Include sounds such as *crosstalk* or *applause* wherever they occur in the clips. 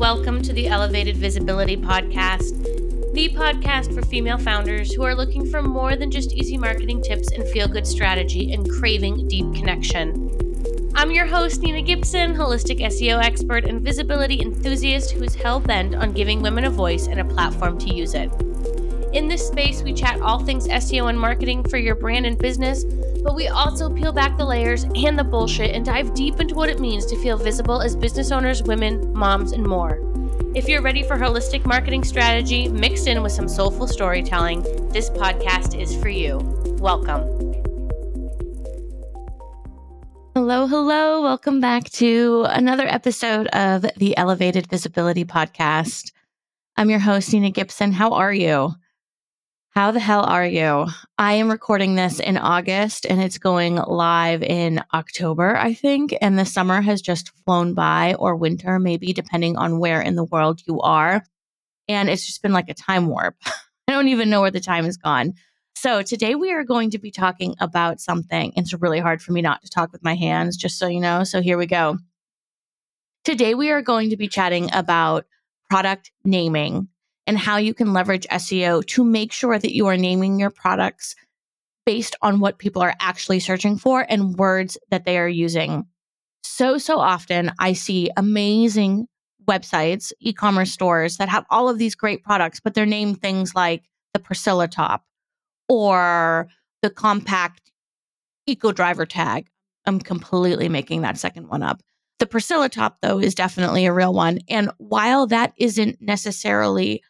Welcome to the Elevated Visibility Podcast, the podcast for female founders who are looking for more than just easy marketing tips and feel good strategy and craving deep connection. I'm your host, Nina Gibson, holistic SEO expert and visibility enthusiast who is hell bent on giving women a voice and a platform to use it. In this space, we chat all things SEO and marketing for your brand and business, but we also peel back the layers and the bullshit and dive deep into what it means to feel visible as business owners, women, moms, and more. If you're ready for holistic marketing strategy mixed in with some soulful storytelling, this podcast is for you. Welcome. Hello, hello. Welcome back to another episode of the Elevated Visibility Podcast. I'm your host, Nina Gibson. How are you? How the hell are you? I am recording this in August and it's going live in October, I think. And the summer has just flown by, or winter, maybe, depending on where in the world you are. And it's just been like a time warp. *laughs* I don't even know where the time has gone. So, today we are going to be talking about something. It's really hard for me not to talk with my hands, just so you know. So, here we go. Today we are going to be chatting about product naming and how you can leverage SEO to make sure that you are naming your products based on what people are actually searching for and words that they are using. So, so often I see amazing websites, e commerce stores that have all of these great products, but they're named things like the Priscilla top or the compact eco driver tag. I'm completely making that second one up. The Priscilla top, though, is definitely a real one. And while that isn't necessarily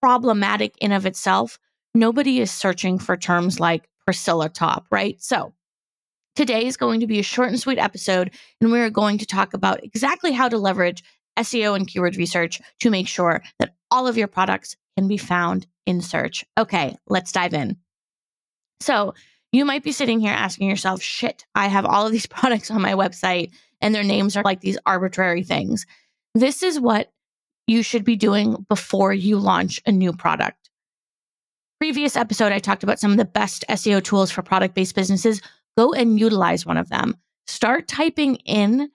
problematic in of itself, nobody is searching for terms like Priscilla top, right? So today is going to be a short and sweet episode, and we're going to talk about exactly how to leverage SEO and keyword research to make sure that all of your products can be found in search. Okay, let's dive in. So, you might be sitting here asking yourself, shit, I have all of these *laughs* products on my website and their names are like these arbitrary things. This is what you should be doing before you launch a new product. Previous episode, I talked about some of the best SEO tools for product based businesses. Go and utilize one of them. Start typing in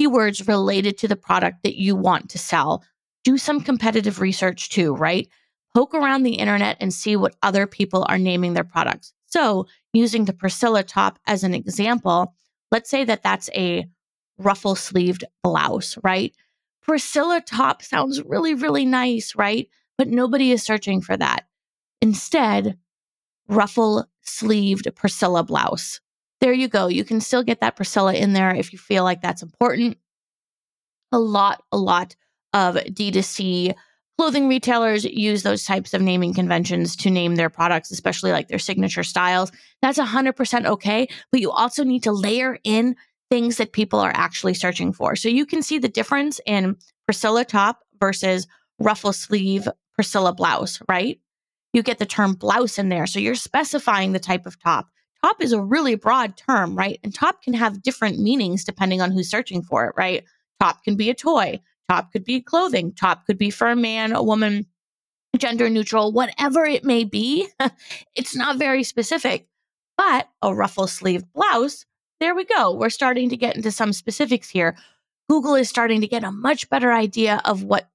keywords related to the product that you want to sell. Do some competitive research too, right? Poke around the internet and see what other people are naming their products. So, using the Priscilla top as an example, let's say that that's a ruffle sleeved blouse, right? Priscilla top sounds really, really nice, right? But nobody is searching for that. Instead, ruffle sleeved Priscilla blouse. There you go. You can still get that Priscilla in there if you feel like that's important. A lot, a lot of D2C clothing retailers use those types of naming conventions to name their products, especially like their signature styles. That's 100% okay. But you also need to layer in things that people are actually searching for. So you can see the difference in Priscilla top versus ruffle sleeve Priscilla blouse, right? You get the term blouse in there. So you're specifying the type of top. Top is a really broad term, right? And top can have different meanings depending on who's searching for it, right? Top can be a toy, top could be clothing, top could be for a man, a woman, gender neutral, whatever it may be. *laughs* it's not very specific. But a ruffle sleeve blouse there we go. We're starting to get into some specifics here. Google is starting to get a much better idea of what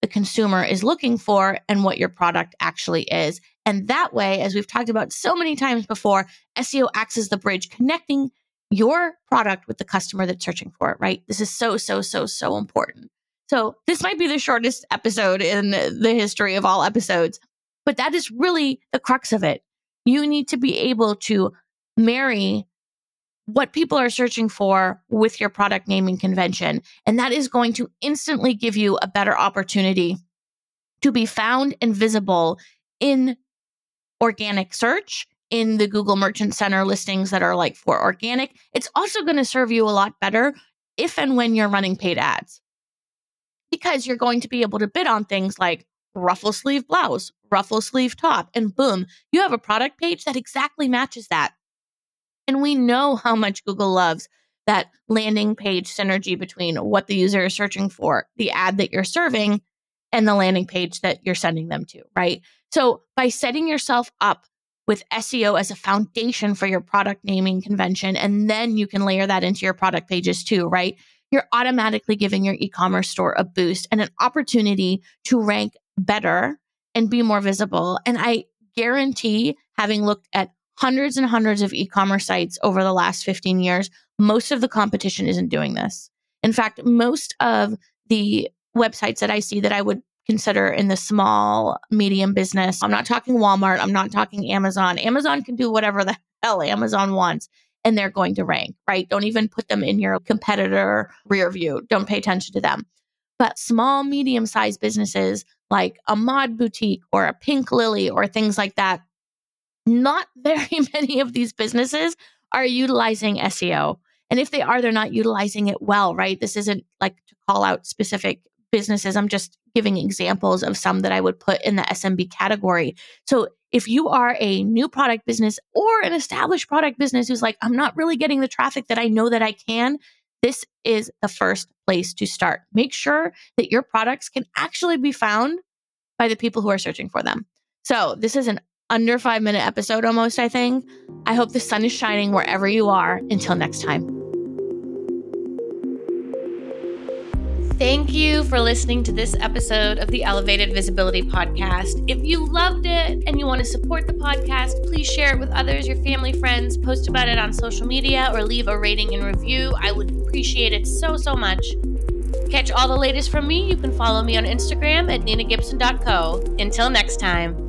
the consumer is looking for and what your product actually is. And that way, as we've talked about so many times before, SEO acts as the bridge connecting your product with the customer that's searching for it, right? This is so, so, so, so important. So, this might be the shortest episode in the history of all episodes, but that is really the crux of it. You need to be able to marry what people are searching for with your product naming convention. And that is going to instantly give you a better opportunity to be found and visible in organic search, in the Google Merchant Center listings that are like for organic. It's also going to serve you a lot better if and when you're running paid ads because you're going to be able to bid on things like ruffle sleeve blouse, ruffle sleeve top, and boom, you have a product page that exactly matches that. And we know how much Google loves that landing page synergy between what the user is searching for, the ad that you're serving, and the landing page that you're sending them to, right? So by setting yourself up with SEO as a foundation for your product naming convention, and then you can layer that into your product pages too, right? you're automatically giving your e commerce store a boost and an opportunity to rank better and be more visible. And I guarantee, having looked at hundreds and hundreds of e commerce sites over the last 15 years, most of the competition isn't doing this. In fact, most of the websites that I see that I would consider in the small, medium business, I'm not talking Walmart, I'm not talking Amazon. Amazon can do whatever the *laughs* hell Amazon wants and they're going to rank, right? Don't even put them in your competitor rear view. Don't pay attention to them. But small, medium sized businesses like a mod boutique or a pink lily or things like that, not *laughs* very many of these businesses are utilizing SEO. And if they are, they're not utilizing it well, right? This isn't like to call out specific businesses. I'm just giving examples of some that I would put in the SMB category. So if you are a new product business or an established product business who's like, I'm not really getting the traffic that I know that I can, this is the first place to start. Make sure that your products can actually be found by the people who are searching for them. So, this is an under five minute episode almost, I think. I hope the sun is shining wherever you are. Until next time. Thank you for listening to this episode of the Elevated Visibility Podcast. If you loved it and you want to support the podcast, please share it with others, your family, friends, post about it on social media, or leave a rating and review. I would appreciate it so, so much. Catch all the latest from me, you can follow me on Instagram at ninagibson.co. Until next time.